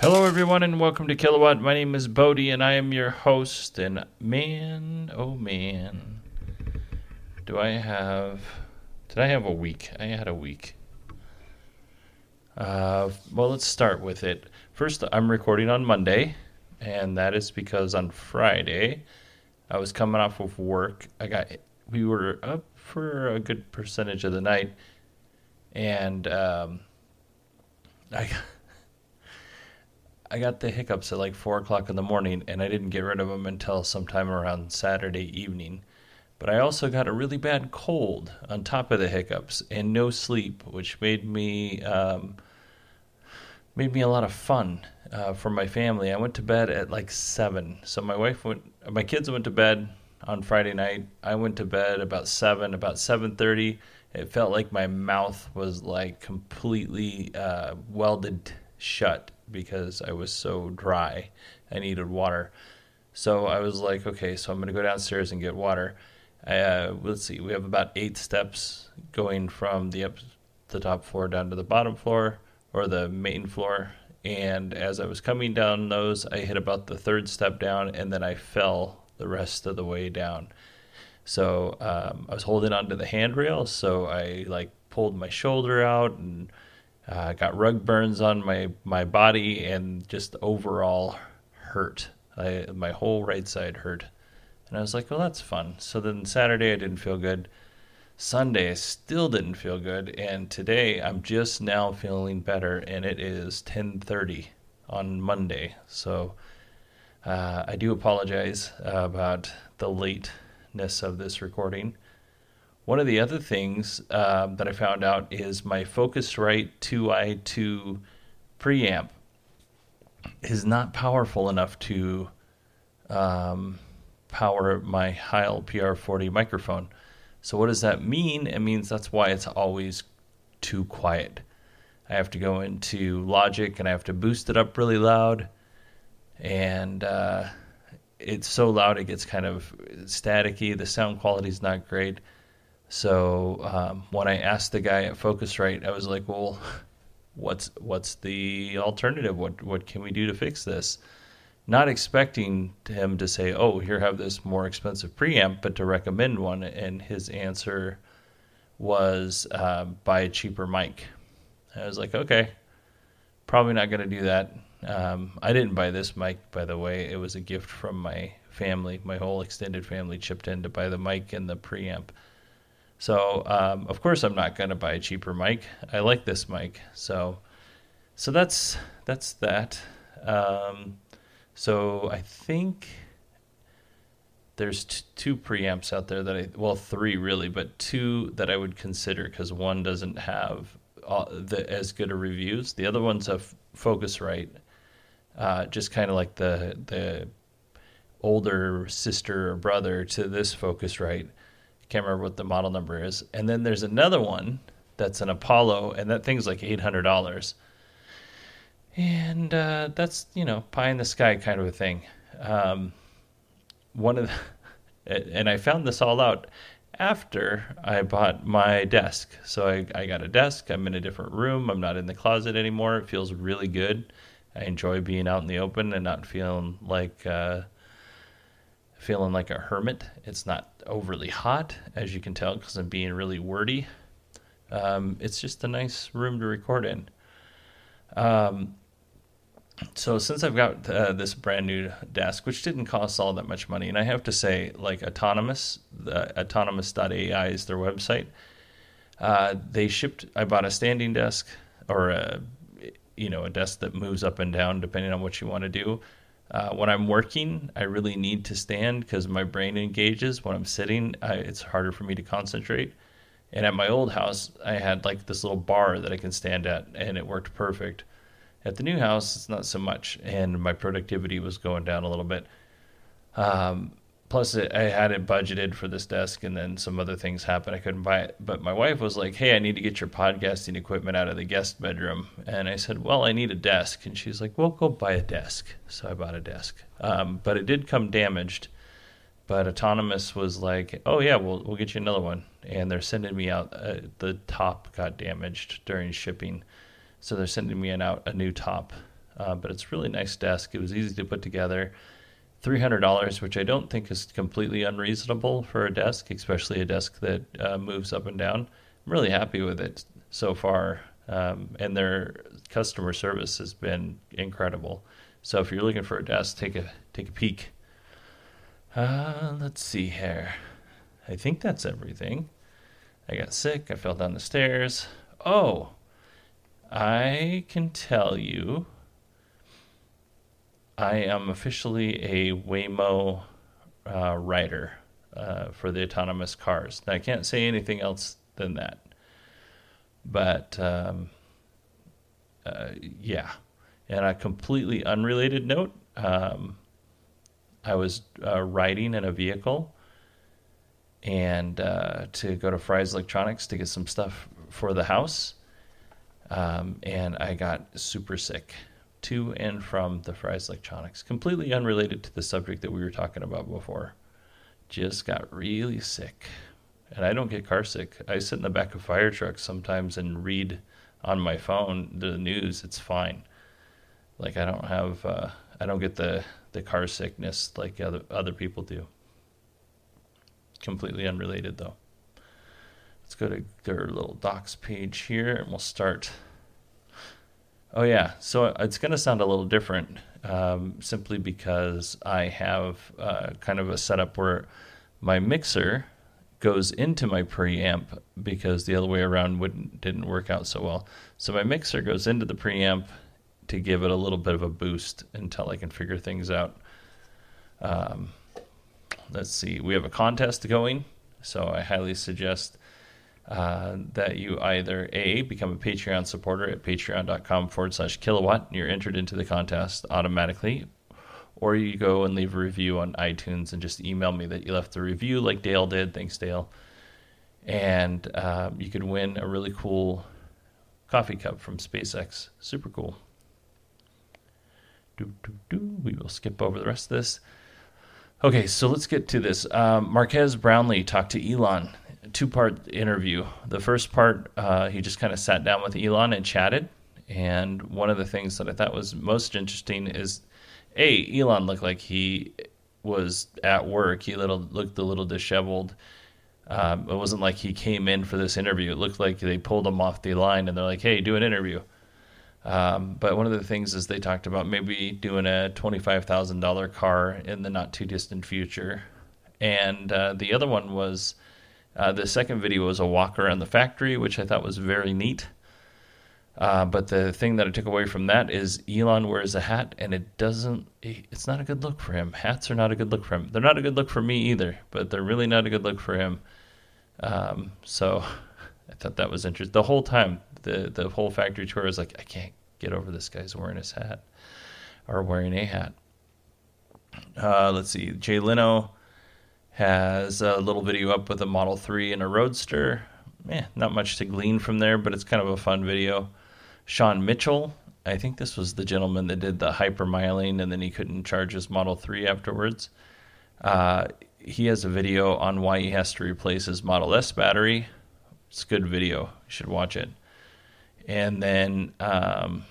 Hello, everyone, and welcome to Kilowatt. My name is Bodie, and I am your host. And man, oh man, do I have. Did I have a week? I had a week. Uh, well, let's start with it. First, I'm recording on Monday, and that is because on Friday I was coming off of work. I got we were up for a good percentage of the night, and um, I I got the hiccups at like four o'clock in the morning, and I didn't get rid of them until sometime around Saturday evening. But I also got a really bad cold on top of the hiccups and no sleep, which made me um, made me a lot of fun uh, for my family. I went to bed at like seven, so my wife went, my kids went to bed on Friday night. I went to bed about seven, about seven thirty. It felt like my mouth was like completely uh, welded shut because I was so dry. I needed water. So I was like, okay, so I'm going to go downstairs and get water. Uh, let's see, we have about eight steps going from the up the top floor down to the bottom floor or the main floor. And as I was coming down those, I hit about the third step down and then I fell the rest of the way down. So um, I was holding onto the handrail, so I like pulled my shoulder out and uh, got rug burns on my my body and just overall hurt. I, my whole right side hurt, and I was like, "Well, that's fun." So then Saturday I didn't feel good. Sunday I still didn't feel good, and today I'm just now feeling better, and it is 10:30 on Monday. So uh, I do apologize about the lateness of this recording. One of the other things uh, that I found out is my Focusrite 2i2 preamp is not powerful enough to um, power my Heil PR40 microphone. So, what does that mean? It means that's why it's always too quiet. I have to go into Logic and I have to boost it up really loud. And uh, it's so loud it gets kind of staticky. The sound quality is not great. So um, when I asked the guy at Focusrite, I was like, "Well, what's what's the alternative? What what can we do to fix this?" Not expecting him to say, "Oh, here have this more expensive preamp," but to recommend one. And his answer was, uh, "Buy a cheaper mic." I was like, "Okay, probably not going to do that." Um, I didn't buy this mic, by the way. It was a gift from my family. My whole extended family chipped in to buy the mic and the preamp. So um, of course I'm not going to buy a cheaper mic. I like this mic, so so that's that's that. Um, so I think there's t- two preamps out there that I well three really, but two that I would consider because one doesn't have all the, as good a reviews. The other one's a Focusrite, uh, just kind of like the the older sister or brother to this Focusrite can't remember what the model number is. And then there's another one that's an Apollo, and that thing's like eight hundred dollars. And uh, that's you know pie in the sky kind of a thing. Um, one of the, and I found this all out after I bought my desk. So I, I got a desk. I'm in a different room. I'm not in the closet anymore. It feels really good. I enjoy being out in the open and not feeling like uh, feeling like a hermit. It's not overly hot, as you can tell, because I'm being really wordy. Um, it's just a nice room to record in. Um, so since I've got uh, this brand new desk, which didn't cost all that much money, and I have to say, like Autonomous, the autonomous.ai is their website. Uh, they shipped. I bought a standing desk or a, you know, a desk that moves up and down depending on what you want to do. Uh, when I'm working, I really need to stand because my brain engages. When I'm sitting, I, it's harder for me to concentrate. And at my old house, I had like this little bar that I can stand at, and it worked perfect. At the new house, it's not so much, and my productivity was going down a little bit. Um, plus, it, I had it budgeted for this desk, and then some other things happened. I couldn't buy it. But my wife was like, "Hey, I need to get your podcasting equipment out of the guest bedroom," and I said, "Well, I need a desk," and she's like, "Well, go buy a desk." So I bought a desk, um, but it did come damaged. But Autonomous was like, "Oh yeah, we'll we'll get you another one," and they're sending me out. Uh, the top got damaged during shipping so they're sending me an out a new top. Uh, but it's really nice desk. It was easy to put together. $300, which I don't think is completely unreasonable for a desk, especially a desk that uh, moves up and down. I'm really happy with it so far. Um, and their customer service has been incredible. So if you're looking for a desk, take a take a peek. Uh, let's see here. I think that's everything. I got sick. I fell down the stairs. Oh, I can tell you I am officially a Waymo uh, rider uh, for the autonomous cars. Now, I can't say anything else than that. But um, uh, yeah. And a completely unrelated note um, I was uh, riding in a vehicle and uh, to go to Fry's Electronics to get some stuff for the house um, and I got super sick to and from the Fry's Electronics, completely unrelated to the subject that we were talking about before. Just got really sick. And I don't get car sick. I sit in the back of fire trucks sometimes and read on my phone the news. It's fine. Like I don't have, uh, I don't get the the car sickness like other other people do. Completely unrelated though. Let's go to their little docs page here and we'll start. Oh, yeah. So it's going to sound a little different um, simply because I have uh, kind of a setup where my mixer goes into my preamp because the other way around wouldn't didn't work out so well. So my mixer goes into the preamp to give it a little bit of a boost until I can figure things out. Um, let's see. We have a contest going, so I highly suggest uh, that you either A, become a Patreon supporter at patreon.com forward slash kilowatt, and you're entered into the contest automatically, or you go and leave a review on iTunes and just email me that you left the review like Dale did. Thanks, Dale. And uh, you could win a really cool coffee cup from SpaceX. Super cool. Do, do, do. We will skip over the rest of this. Okay, so let's get to this. Um, Marques Brownlee talked to Elon two part interview. The first part, uh, he just kind of sat down with Elon and chatted. And one of the things that I thought was most interesting is, a Elon looked like he was at work. He little looked a little disheveled. Um, it wasn't like he came in for this interview. It looked like they pulled him off the line and they're like, "Hey, do an interview." Um, but one of the things is they talked about maybe doing a twenty-five thousand dollar car in the not too distant future, and uh, the other one was uh, the second video was a walk around the factory, which I thought was very neat. Uh, but the thing that I took away from that is Elon wears a hat, and it doesn't. It's not a good look for him. Hats are not a good look for him. They're not a good look for me either, but they're really not a good look for him. Um, so I thought that was interesting. The whole time, the the whole factory tour was like, I can't get over this guy's wearing his hat or wearing a hat. Uh, let's see, Jay Leno has a little video up with a Model 3 and a Roadster. Eh, not much to glean from there, but it's kind of a fun video. Sean Mitchell, I think this was the gentleman that did the hypermiling and then he couldn't charge his Model 3 afterwards. Uh, he has a video on why he has to replace his Model S battery. It's a good video. You should watch it. And then, um,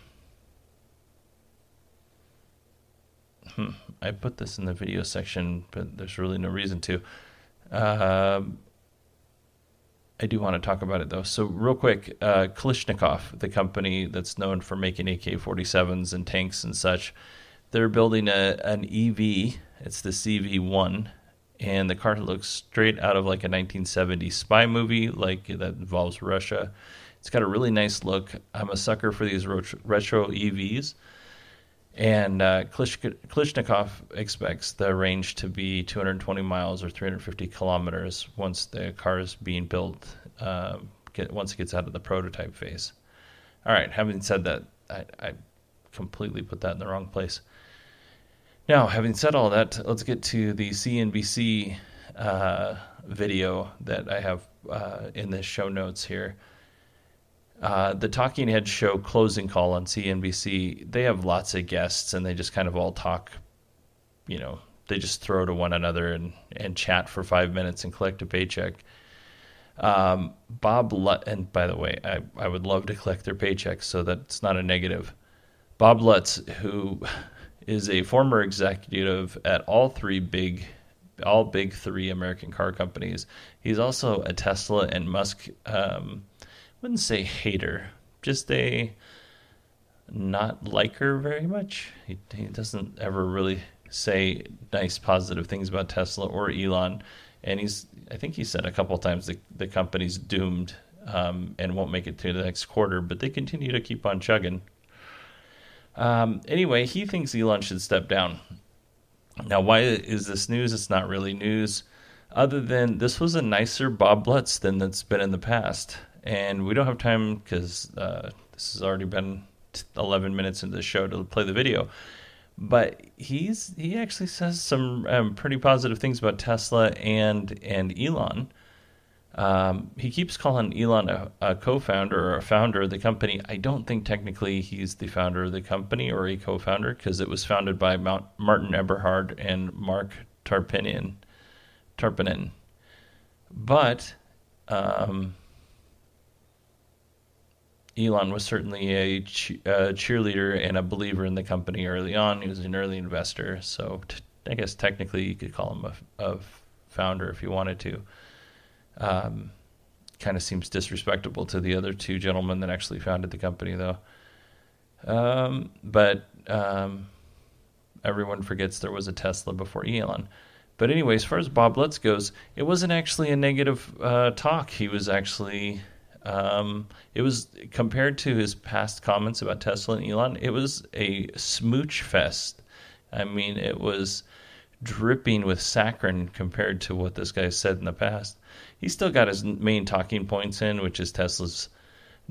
hmm, I put this in the video section, but there's really no reason to. Uh, I do want to talk about it though. So, real quick, uh, Kalashnikov, the company that's known for making AK 47s and tanks and such, they're building a, an EV. It's the CV1, and the car looks straight out of like a 1970s spy movie, like that involves Russia. It's got a really nice look. I'm a sucker for these retro EVs. And uh, Kalashnikov expects the range to be 220 miles or 350 kilometers once the car is being built, uh, get, once it gets out of the prototype phase. All right, having said that, I, I completely put that in the wrong place. Now, having said all that, let's get to the CNBC uh, video that I have uh, in the show notes here. Uh, the Talking Head show closing call on CNBC, they have lots of guests and they just kind of all talk, you know, they just throw to one another and, and chat for five minutes and collect a paycheck. Um, Bob, Lutz, and by the way, I, I would love to collect their paychecks, so that's not a negative. Bob Lutz, who is a former executive at all three big, all big three American car companies, he's also a Tesla and Musk um, wouldn't say hater, just a not like her very much. He, he doesn't ever really say nice positive things about Tesla or Elon, and he's I think he said a couple times the the company's doomed um, and won't make it to the next quarter, but they continue to keep on chugging. Um, anyway, he thinks Elon should step down. Now, why is this news? It's not really news, other than this was a nicer Bob Lutz than that's been in the past and we don't have time because uh, this has already been 11 minutes into the show to play the video. But he's he actually says some um, pretty positive things about Tesla and and Elon. Um, he keeps calling Elon a, a, co-founder or a founder of the company. I don't think technically he's the founder of the company or a co-founder because it was founded by Mount, Martin Eberhard and Mark Tarpinian. Tarpinen. But um, Elon was certainly a, a, cheerleader and a believer in the company early on. He was an early investor, so t- I guess technically you could call him a, a founder if you wanted to. Um, kind of seems disrespectful to the other two gentlemen that actually founded the company, though. Um, but um, everyone forgets there was a Tesla before Elon. But anyway, as far as Bob Lutz goes, it wasn't actually a negative uh, talk. He was actually um, it was compared to his past comments about Tesla and Elon, it was a smooch fest. I mean, it was dripping with saccharin compared to what this guy said in the past. He's still got his main talking points in, which is Tesla's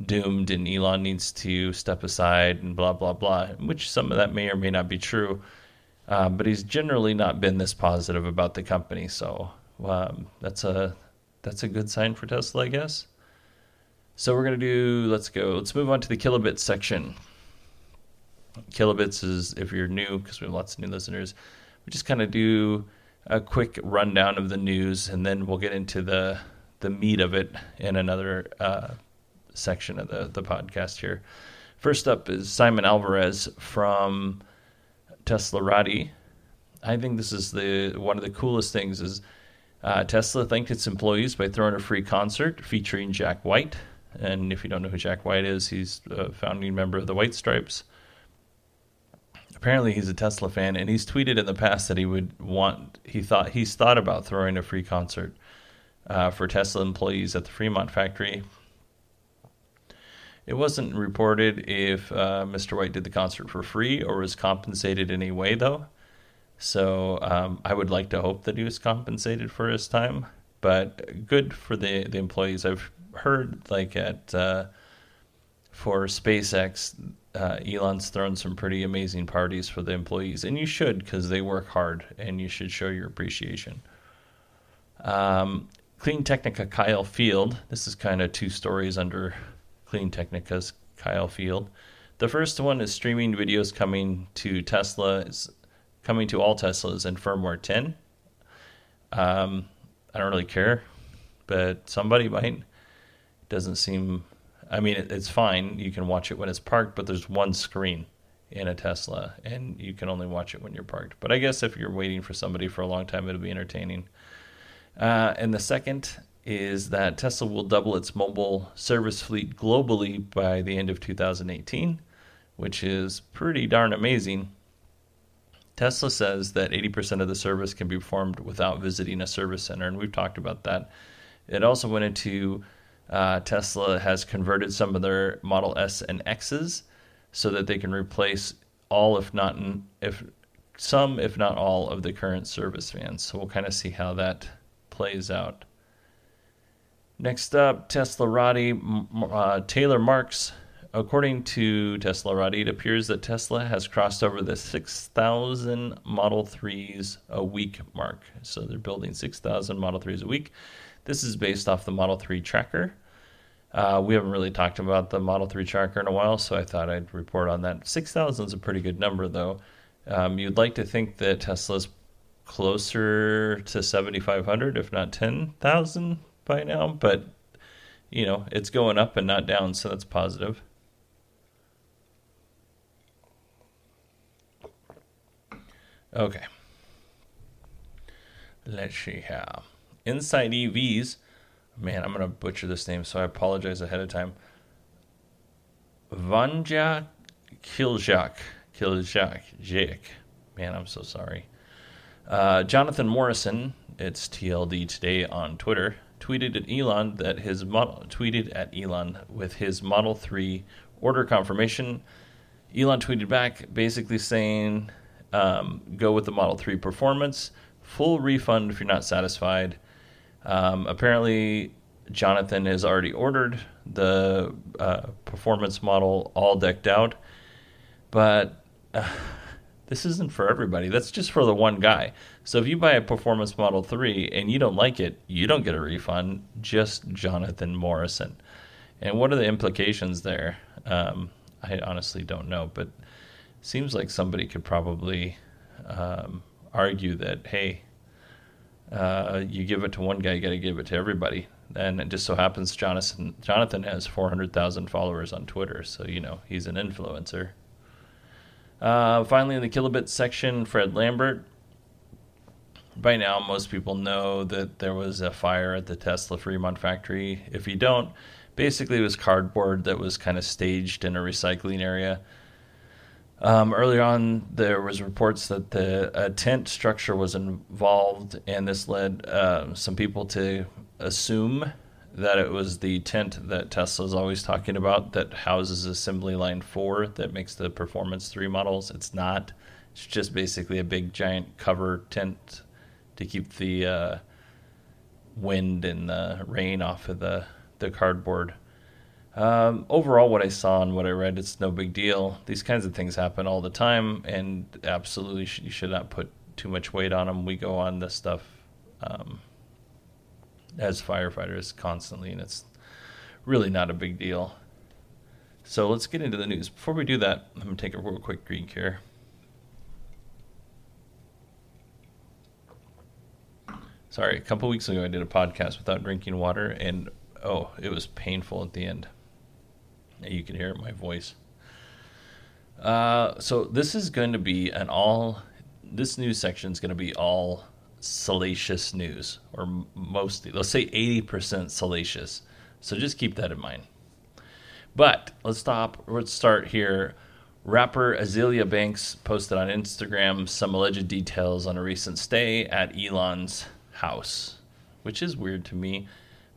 doomed and Elon needs to step aside and blah, blah, blah, which some of that may or may not be true. Uh, but he's generally not been this positive about the company. So um, that's a that's a good sign for Tesla, I guess. So we're going to do, let's go, let's move on to the kilobits section. Kilobits is, if you're new, because we have lots of new listeners, we just kind of do a quick rundown of the news and then we'll get into the, the meat of it in another uh, section of the, the podcast here. First up is Simon Alvarez from Teslarati. I think this is the one of the coolest things is uh, Tesla thanked its employees by throwing a free concert featuring Jack White. And if you don't know who Jack White is, he's a founding member of the White Stripes. Apparently, he's a Tesla fan, and he's tweeted in the past that he would want. He thought he's thought about throwing a free concert uh, for Tesla employees at the Fremont factory. It wasn't reported if uh, Mr. White did the concert for free or was compensated in any way, though. So um, I would like to hope that he was compensated for his time. But good for the the employees. I've heard like at uh, for SpaceX, uh, Elon's thrown some pretty amazing parties for the employees, and you should because they work hard, and you should show your appreciation. Um, Clean Technica Kyle Field. This is kind of two stories under Clean Technica's Kyle Field. The first one is streaming videos coming to Tesla, coming to all Teslas in firmware 10. Um, I don't really care, but somebody might doesn't seem. I mean, it, it's fine. You can watch it when it's parked, but there's one screen, in a Tesla, and you can only watch it when you're parked. But I guess if you're waiting for somebody for a long time, it'll be entertaining. Uh, and the second is that Tesla will double its mobile service fleet globally by the end of 2018, which is pretty darn amazing. Tesla says that 80% of the service can be performed without visiting a service center, and we've talked about that. It also went into uh, Tesla has converted some of their Model S and X's so that they can replace all, if not if some, if not all, of the current service vans. So we'll kind of see how that plays out. Next up, Teslarati uh, Taylor Marks. According to Teslarati, it appears that Tesla has crossed over the 6,000 Model 3s a week mark. So they're building 6,000 Model 3s a week. This is based off the Model 3 tracker. Uh, we haven't really talked about the Model 3 tracker in a while, so I thought I'd report on that. 6,000 is a pretty good number, though. Um, you'd like to think that Tesla's closer to 7,500, if not 10,000 by now, but you know, it's going up and not down, so that's positive. Okay. Let's see how. Inside EVs, man, I'm going to butcher this name, so I apologize ahead of time. Vanja Kiljak. Kiljak. Jake. Man, I'm so sorry. Uh, Jonathan Morrison, it's TLD today on Twitter, tweeted at Elon that his model tweeted at Elon with his Model 3 order confirmation. Elon tweeted back basically saying, um, "Go with the Model 3 performance, full refund if you're not satisfied." Um, apparently, Jonathan has already ordered the uh, performance model all decked out, but. Uh, this isn't for everybody. That's just for the one guy. So if you buy a Performance Model 3 and you don't like it, you don't get a refund, just Jonathan Morrison. And what are the implications there? Um, I honestly don't know, but seems like somebody could probably um, argue that, hey, uh, you give it to one guy, you got to give it to everybody. And it just so happens Jonathan Jonathan has 400,000 followers on Twitter, so you know he's an influencer. Uh, finally, in the kilobit section, Fred Lambert. By now, most people know that there was a fire at the Tesla Fremont factory. If you don't, basically it was cardboard that was kind of staged in a recycling area. Um, earlier on, there was reports that the tent structure was involved, and this led uh, some people to assume that it was the tent that Tesla's always talking about that houses assembly line 4 that makes the performance 3 models. It's not. It's just basically a big giant cover tent to keep the uh, wind and the rain off of the, the cardboard. Um, overall, what I saw and what I read, it's no big deal. These kinds of things happen all the time, and absolutely sh- you should not put too much weight on them. We go on this stuff um, as firefighters constantly, and it's really not a big deal. So let's get into the news. Before we do that, I'm going to take a real quick drink here. Sorry, a couple weeks ago I did a podcast without drinking water, and oh, it was painful at the end. You can hear my voice. Uh, so this is going to be an all. This news section is going to be all salacious news, or mostly, let's say 80% salacious. So just keep that in mind. But let's stop. Let's start here. Rapper Azealia Banks posted on Instagram some alleged details on a recent stay at Elon's house, which is weird to me.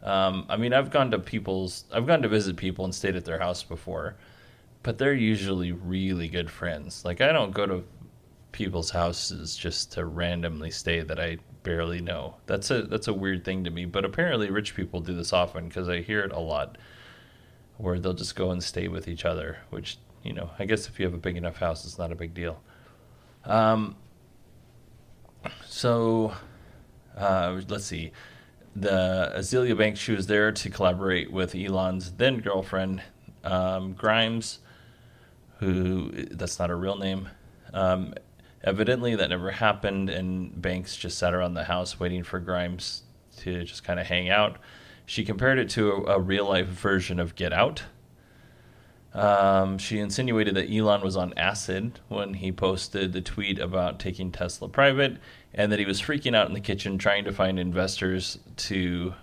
Um, I mean, I've gone to people's, I've gone to visit people and stayed at their house before, but they're usually really good friends. Like I don't go to people's houses just to randomly stay that I barely know. That's a that's a weird thing to me, but apparently rich people do this often because I hear it a lot where they'll just go and stay with each other, which, you know, I guess if you have a big enough house it's not a big deal. Um so uh, let's see. The Azealia Banks, she was there to collaborate with Elon's then girlfriend, um, Grimes, who that's not a real name. Um, Evidently, that never happened, and Banks just sat around the house waiting for Grimes to just kind of hang out. She compared it to a, a real life version of Get Out. Um, she insinuated that Elon was on acid when he posted the tweet about taking Tesla private, and that he was freaking out in the kitchen trying to find investors to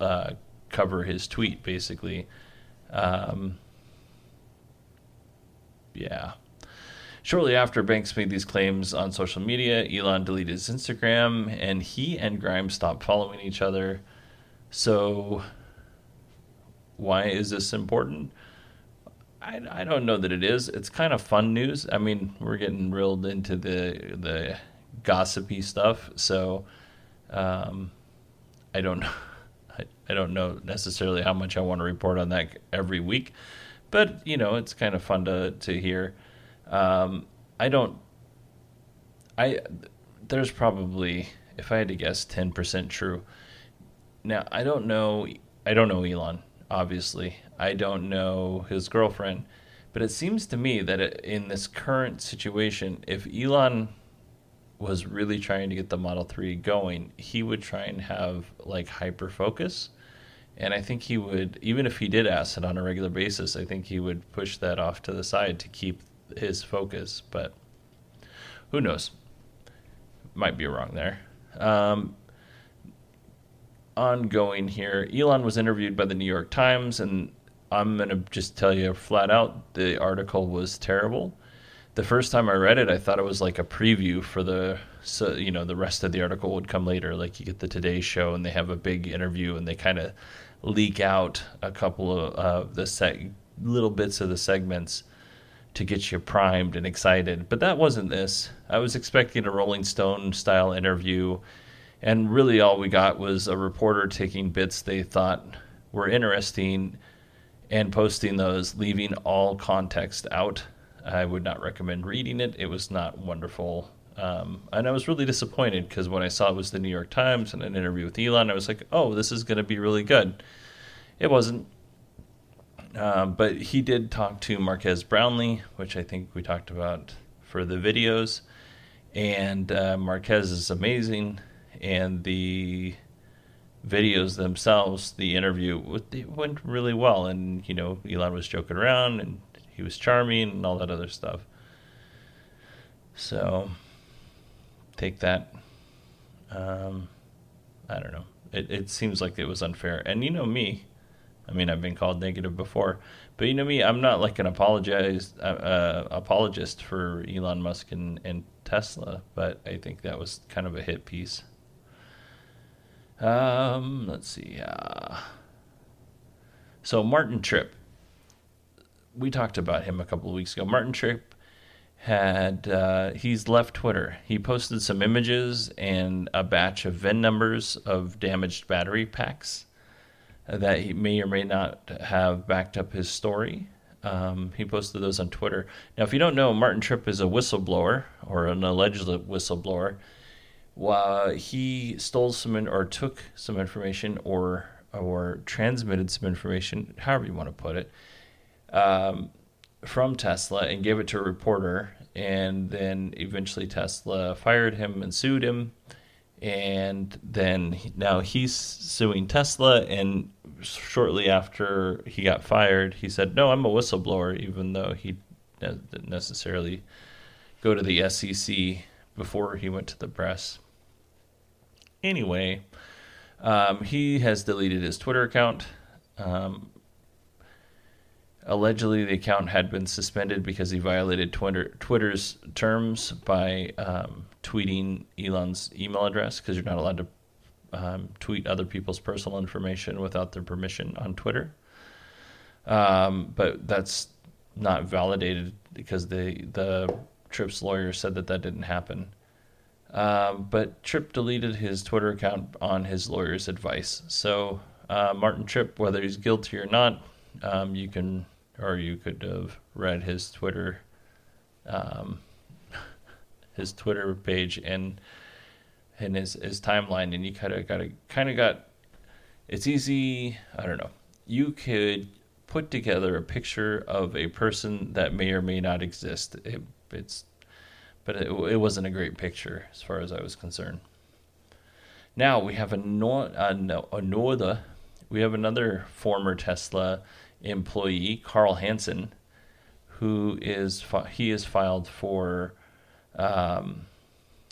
uh, cover his tweet, basically. Um, yeah. Shortly after Banks made these claims on social media, Elon deleted his Instagram, and he and Grimes stopped following each other. So, why is this important? I, I don't know that it is. It's kind of fun news. I mean, we're getting reeled into the the gossipy stuff, so um, I don't know. I, I don't know necessarily how much I want to report on that every week, but you know, it's kind of fun to to hear. Um, I don't. I there's probably, if I had to guess, ten percent true. Now I don't know. I don't know Elon. Obviously, I don't know his girlfriend, but it seems to me that in this current situation, if Elon was really trying to get the Model 3 going, he would try and have like hyper focus. And I think he would, even if he did acid on a regular basis, I think he would push that off to the side to keep his focus, but who knows? Might be wrong there. Um, ongoing here, Elon was interviewed by the New York Times, and I'm going to just tell you flat out the article was terrible. The first time I read it, I thought it was like a preview for the so you know the rest of the article would come later. Like you get the Today Show, and they have a big interview, and they kind of leak out a couple of uh, the seg- little bits of the segments to get you primed and excited. But that wasn't this. I was expecting a Rolling Stone style interview, and really all we got was a reporter taking bits they thought were interesting and posting those, leaving all context out. I would not recommend reading it. It was not wonderful. Um, and I was really disappointed because when I saw it was the New York Times and an interview with Elon, I was like, oh, this is going to be really good. It wasn't. Um, but he did talk to Marques Brownlee, which I think we talked about for the videos. And uh, Marques is amazing. And the videos themselves, the interview it went really well. And, you know, Elon was joking around and he was charming and all that other stuff. So take that. Um, I don't know. It, it seems like it was unfair. And you know me, I mean, I've been called negative before, but you know me, I'm not like an apologize uh, uh, apologist for Elon Musk and, and Tesla, but I think that was kind of a hit piece. Um, let's see. Uh, so Martin Tripp, we talked about him a couple of weeks ago. Martin Tripp had uh, he's left Twitter. He posted some images and a batch of VIN numbers of damaged battery packs that he may or may not have backed up his story. Um, he posted those on Twitter. Now, if you don't know, Martin Tripp is a whistleblower or an alleged whistleblower. While he stole some in, or took some information or or transmitted some information, however you want to put it, um, from Tesla and gave it to a reporter, and then eventually Tesla fired him and sued him and then now he's suing Tesla. And shortly after he got fired, he said, "No, I'm a whistleblower," even though he didn't necessarily go to the SEC before he went to the press. Anyway, um, he has deleted his Twitter account. Um, allegedly, the account had been suspended because he violated Twitter, Twitter's terms by um, tweeting Elon's email address because you're not allowed to um, tweet other people's personal information without their permission on Twitter. Um, but that's not validated because the the Tripp's lawyer said that that didn't happen. Um, but Tripp deleted his Twitter account on his lawyer's advice. So uh, Martin Tripp, whether he's guilty or not, um, you can or you could have read his Twitter um, his Twitter page and and his his timeline, and you kind of got kind of got. It's easy. I don't know. You could put together a picture of a person that may or may not exist. It, it's, but it, it wasn't a great picture as far as I was concerned. Now we have a no, a, another, we have another former Tesla employee, Carl Hansen, who is he is filed for um,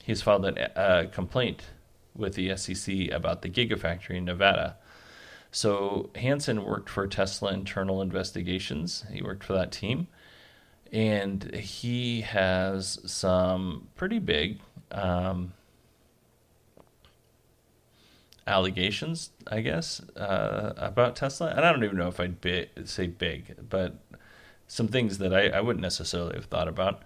he's filed a, a complaint with the SEC about the Gigafactory in Nevada. So Hansen worked for Tesla Internal Investigations. He worked for that team, and he has some pretty big um, allegations, I guess, uh, about Tesla. And I don't even know if I'd say big, but some things that I, I wouldn't necessarily have thought about.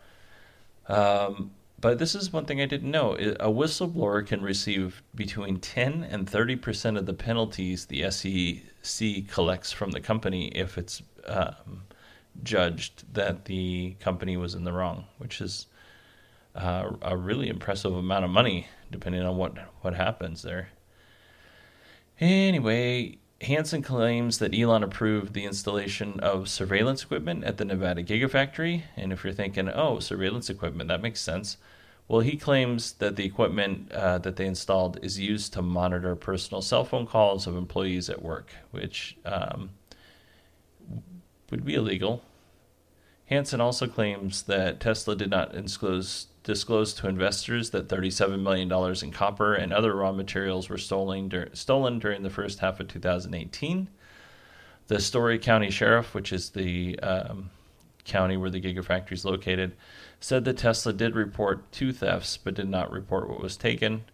Um, but this is one thing I didn't know. A whistleblower can receive between 10 and 30% of the penalties the SEC collects from the company if it's um, judged that the company was in the wrong, which is uh, a really impressive amount of money, depending on what, what happens there. Anyway, Hansen claims that Elon approved the installation of surveillance equipment at the Nevada Gigafactory. And if you're thinking, oh, surveillance equipment, that makes sense. Well, he claims that the equipment uh, that they installed is used to monitor personal cell phone calls of employees at work, which um, would be illegal. Hansen also claims that Tesla did not disclose disclosed to investors that $37 million in copper and other raw materials were stolen, dur- stolen during the first half of 2018. The Storey County Sheriff, which is the um, county where the Gigafactory is located, said that Tesla did report two thefts but did not report what was taken.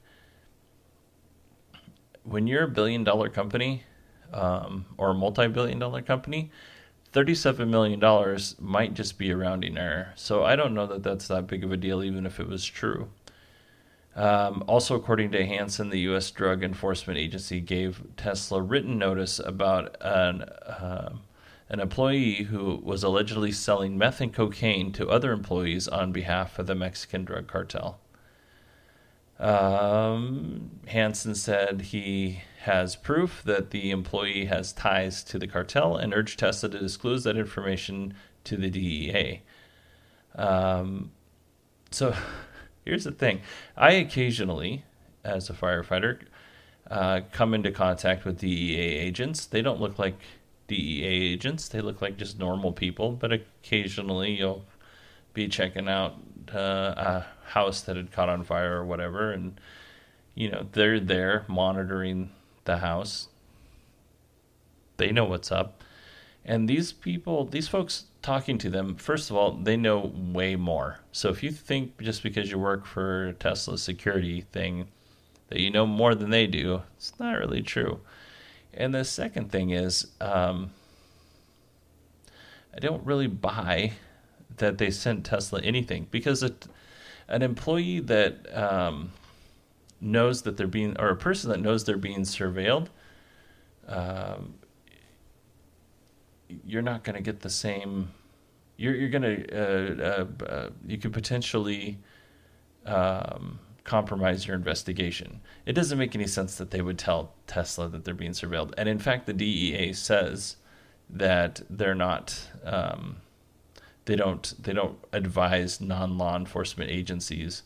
When you're a billion dollar company um, or a multi billion dollar company, $37 million might just be a rounding error. So I don't know that that's that big of a deal, even if it was true. Um, also, according to Hansen, the U.S. Drug Enforcement Agency gave Tesla written notice about an, uh, an employee who was allegedly selling meth and cocaine to other employees on behalf of the Mexican drug cartel. Um, Hansen said he has proof that the employee has ties to the cartel and urged Tesla to disclose that information to the DEA. Um, so here's the thing I occasionally, as a firefighter, uh, come into contact with DEA agents. They don't look like DEA agents, they look like just normal people, but occasionally you'll be checking out uh, a house that had caught on fire or whatever, and you know they're there monitoring the house. They know what's up. And these people, these folks talking to them, first of all, they know way more. So if you think just because you work for Tesla's security thing that you know more than they do, it's not really true. And the second thing is, um, I don't really buy that they sent Tesla anything because an employee that um, knows that they're being, or a person that knows they're being surveilled, um, you're not going to get the same. You're you're going to uh, uh, uh, you could potentially um, compromise your investigation. It doesn't make any sense that they would tell Tesla that they're being surveilled, and in fact, the DEA says that they're not. Um, they don't they don't advise non law enforcement agencies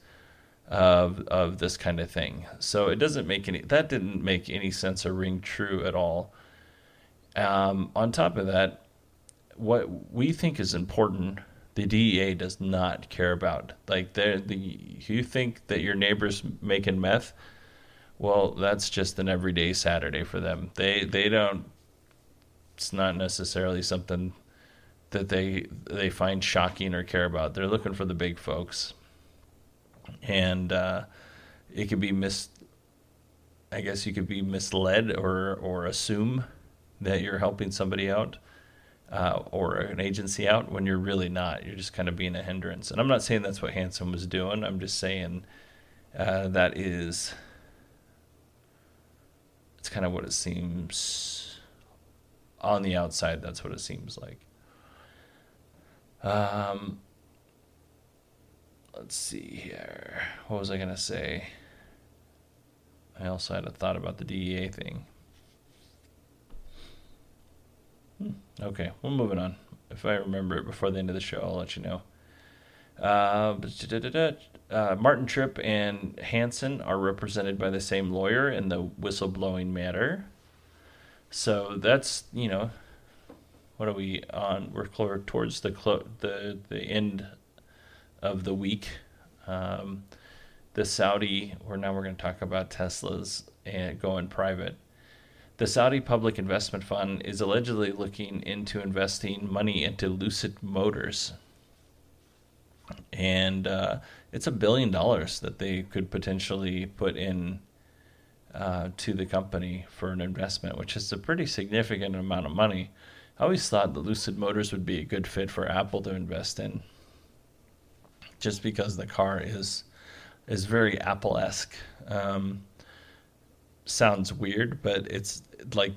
of of this kind of thing. So it doesn't make any that didn't make any sense or ring true at all. Um, on top of that, what we think is important, the DEA does not care about. Like the you think that your neighbor's making meth, well, that's just an everyday Saturday for them. They they don't. It's not necessarily something that they they find shocking or care about. They're looking for the big folks and uh, it could be mis. I guess you could be misled or or assume that you're helping somebody out uh, or an agency out when you're really not. You're just kind of being a hindrance. And I'm not saying that's what Hansen was doing. I'm just saying uh, that is. It's kind of what it seems on the outside. That's what it seems like. Um, let's see here. What was I going to say? I also had a thought about the DEA thing. Hmm. Okay, we're moving on. If I remember it before the end of the show, I'll let you know. Uh, uh, Martin Tripp and Hansen are represented by the same lawyer in the whistleblowing matter. So that's, you know, what are we on? We're close towards the clo- the the end of the week. Um, the Saudi, or now we're going to talk about Tesla's and going private. The Saudi Public Investment Fund is allegedly looking into investing money into Lucid Motors. And uh, it's a billion dollars that they could potentially put in uh, to the company for an investment, which is a pretty significant amount of money. I always thought that Lucid Motors would be a good fit for Apple to invest in, just because the car is is very Apple esque. Um, sounds weird, but it's like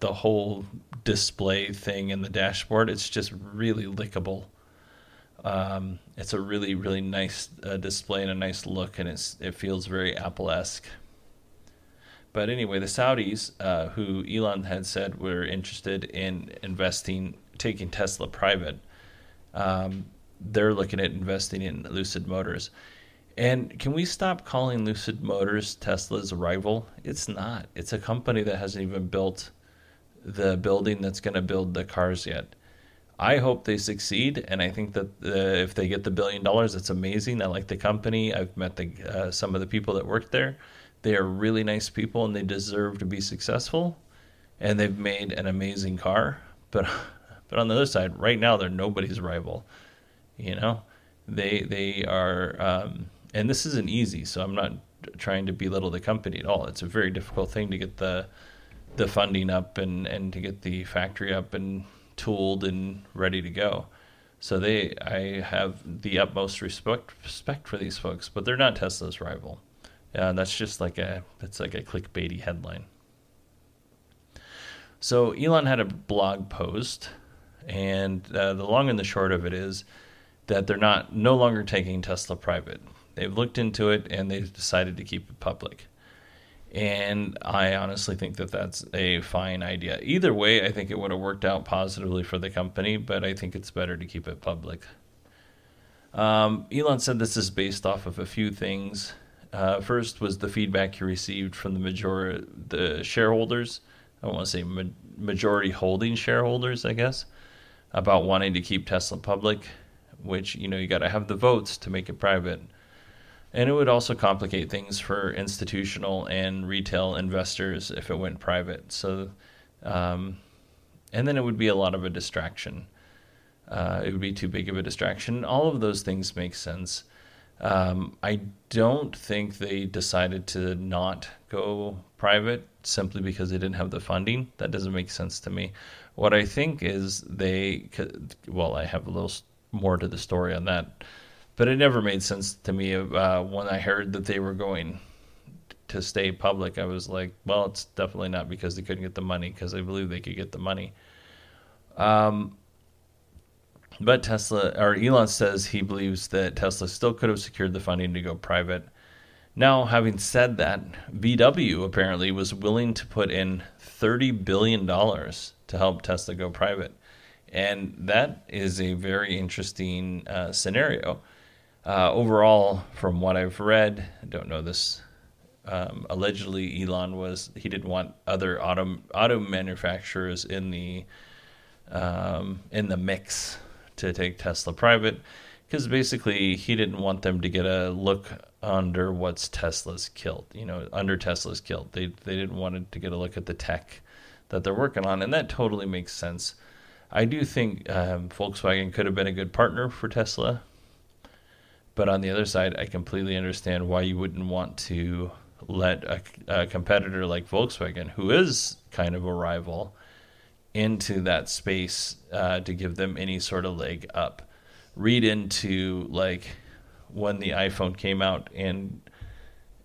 the whole display thing in the dashboard. It's just really lickable. Um, it's a really really nice uh, display and a nice look, and it's it feels very Apple esque. But anyway, the Saudis, uh, who Elon had said were interested in investing, taking Tesla private, um, they're looking at investing in Lucid Motors. And can we stop calling Lucid Motors Tesla's rival? It's not. It's a company that hasn't even built the building that's going to build the cars yet. I hope they succeed, and I think that uh, if they get the billion dollars, it's amazing. I like the company. I've met the uh, some of the people that work there. They are really nice people, and they deserve to be successful. And they've made an amazing car. But but on the other side, right now they're nobody's rival. You know, they they are. Um, and this isn't easy. So I'm not trying to belittle the company at all. It's a very difficult thing to get the the funding up and and to get the factory up and tooled and ready to go. So they, I have the utmost respect respect for these folks, but they're not Tesla's rival. Uh, that's just like a that's like a clickbaity headline. So Elon had a blog post, and uh, the long and the short of it is that they're not no longer taking Tesla private. They've looked into it and they've decided to keep it public. And I honestly think that that's a fine idea. Either way, I think it would have worked out positively for the company, but I think it's better to keep it public. Um, Elon said this is based off of a few things. Uh, first was the feedback he received from the majority, the shareholders. I want to say ma- majority holding shareholders, I guess, about wanting to keep Tesla public. Which you know you got to have the votes to make it private. And it would also complicate things for institutional and retail investors if it went private. So, um, and then it would be a lot of a distraction. Uh, it would be too big of a distraction. All of those things make sense. Um, I don't think they decided to not go private simply because they didn't have the funding. That doesn't make sense to me. What I think is they, could well, I have a little more to the story on that but it never made sense to me uh, when I heard that they were going to stay public. I was like, well, it's definitely not because they couldn't get the money, because I believe they could get the money. Um, but Tesla or Elon says he believes that Tesla still could have secured the funding to go private. Now, having said that, VW apparently was willing to put in $30 billion to help Tesla go private. And that is a very interesting uh, scenario uh, overall, from what I've read, I don't know this. Um, allegedly, Elon was he didn't want other auto auto manufacturers in the um, in the mix to take Tesla private because basically he didn't want them to get a look under what's Tesla's kilt. You know, under Tesla's kilt, They they didn't want to get a look at the tech that they're working on, and that totally makes sense. I do think um, Volkswagen could have been a good partner for Tesla but on the other side, I completely understand why you wouldn't want to let a, a, competitor like Volkswagen, who is kind of a rival, into that space uh, to give them any sort of leg up. Read into like when the iPhone came out and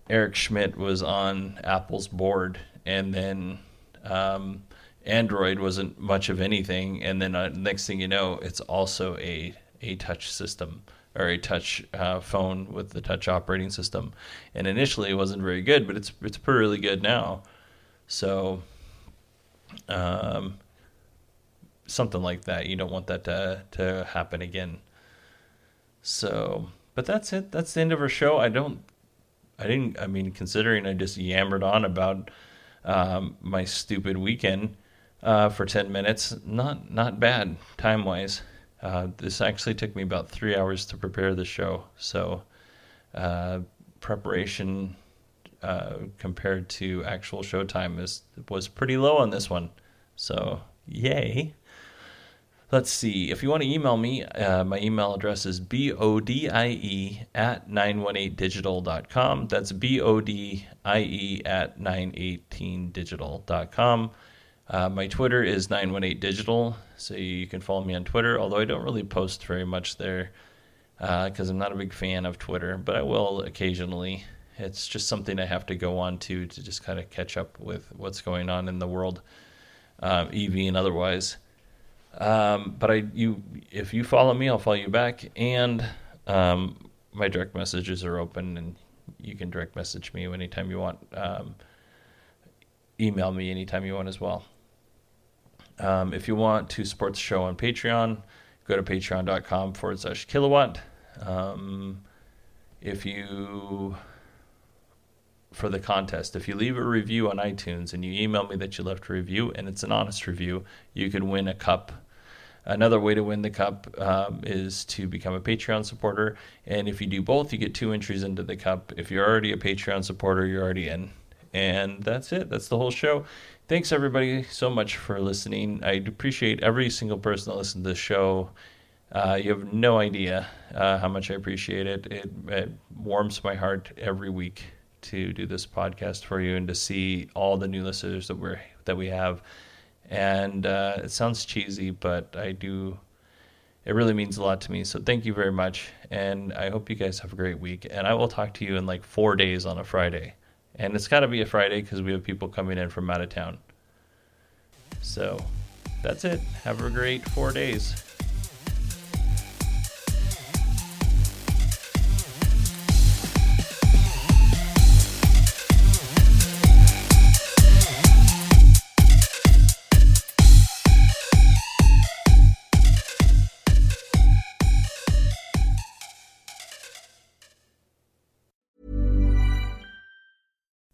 Eric Schmidt was on Apple's board, and then um, Android wasn't much of anything, and then uh, next thing you know, it's also a a touch system or a touch uh, phone with the touch operating system. And initially, it wasn't very good, but it's it's pretty really good now. So, um, something like that. You don't want that to to happen again. So, but that's it. That's the end of our show. I don't. I didn't. I mean, considering I just yammered on about um, my stupid weekend. Uh, for 10 minutes. Not not bad time wise. Uh, this actually took me about three hours to prepare the show. So uh, preparation uh, compared to actual show time is was pretty low on this one. So yay. Let's see. If you want to email me, uh, my email address is bodie at 918digital.com. That's bodie at 918digital.com. Uh, my Twitter is 918digital, so you can follow me on Twitter, although I don't really post very much there because uh, I'm not a big fan of Twitter, but I will occasionally. It's just something I have to go on to to just kind of catch up with what's going on in the world, um, EV and otherwise. Um, but I, you, if you follow me, I'll follow you back, and um, my direct messages are open, and you can direct message me anytime you want. Um, email me anytime you want as well. Um, if you want to support the show on Patreon, go to patreon.com forward slash kilowatt. Um, if you for the contest. If you leave a review on iTunes and you email me that you left a review and it's an honest review, you can win a cup. Another way to win the cup um, is to become a Patreon supporter. And if you do both, you get two entries into the cup. If you're already a Patreon supporter, you're already in. And that's it. That's the whole show. Thanks, everybody, so much for listening. I appreciate every single person that listens to this show. Uh, you have no idea uh, how much I appreciate it. it. It warms my heart every week to do this podcast for you and to see all the new listeners that we're that we have. And uh, it sounds cheesy, but I do. It really means a lot to me. So thank you very much, and I hope you guys have a great week. And I will talk to you in like four days on a Friday, and it's got to be a Friday because we have people coming in from out of town. So that's it. Have a great four days.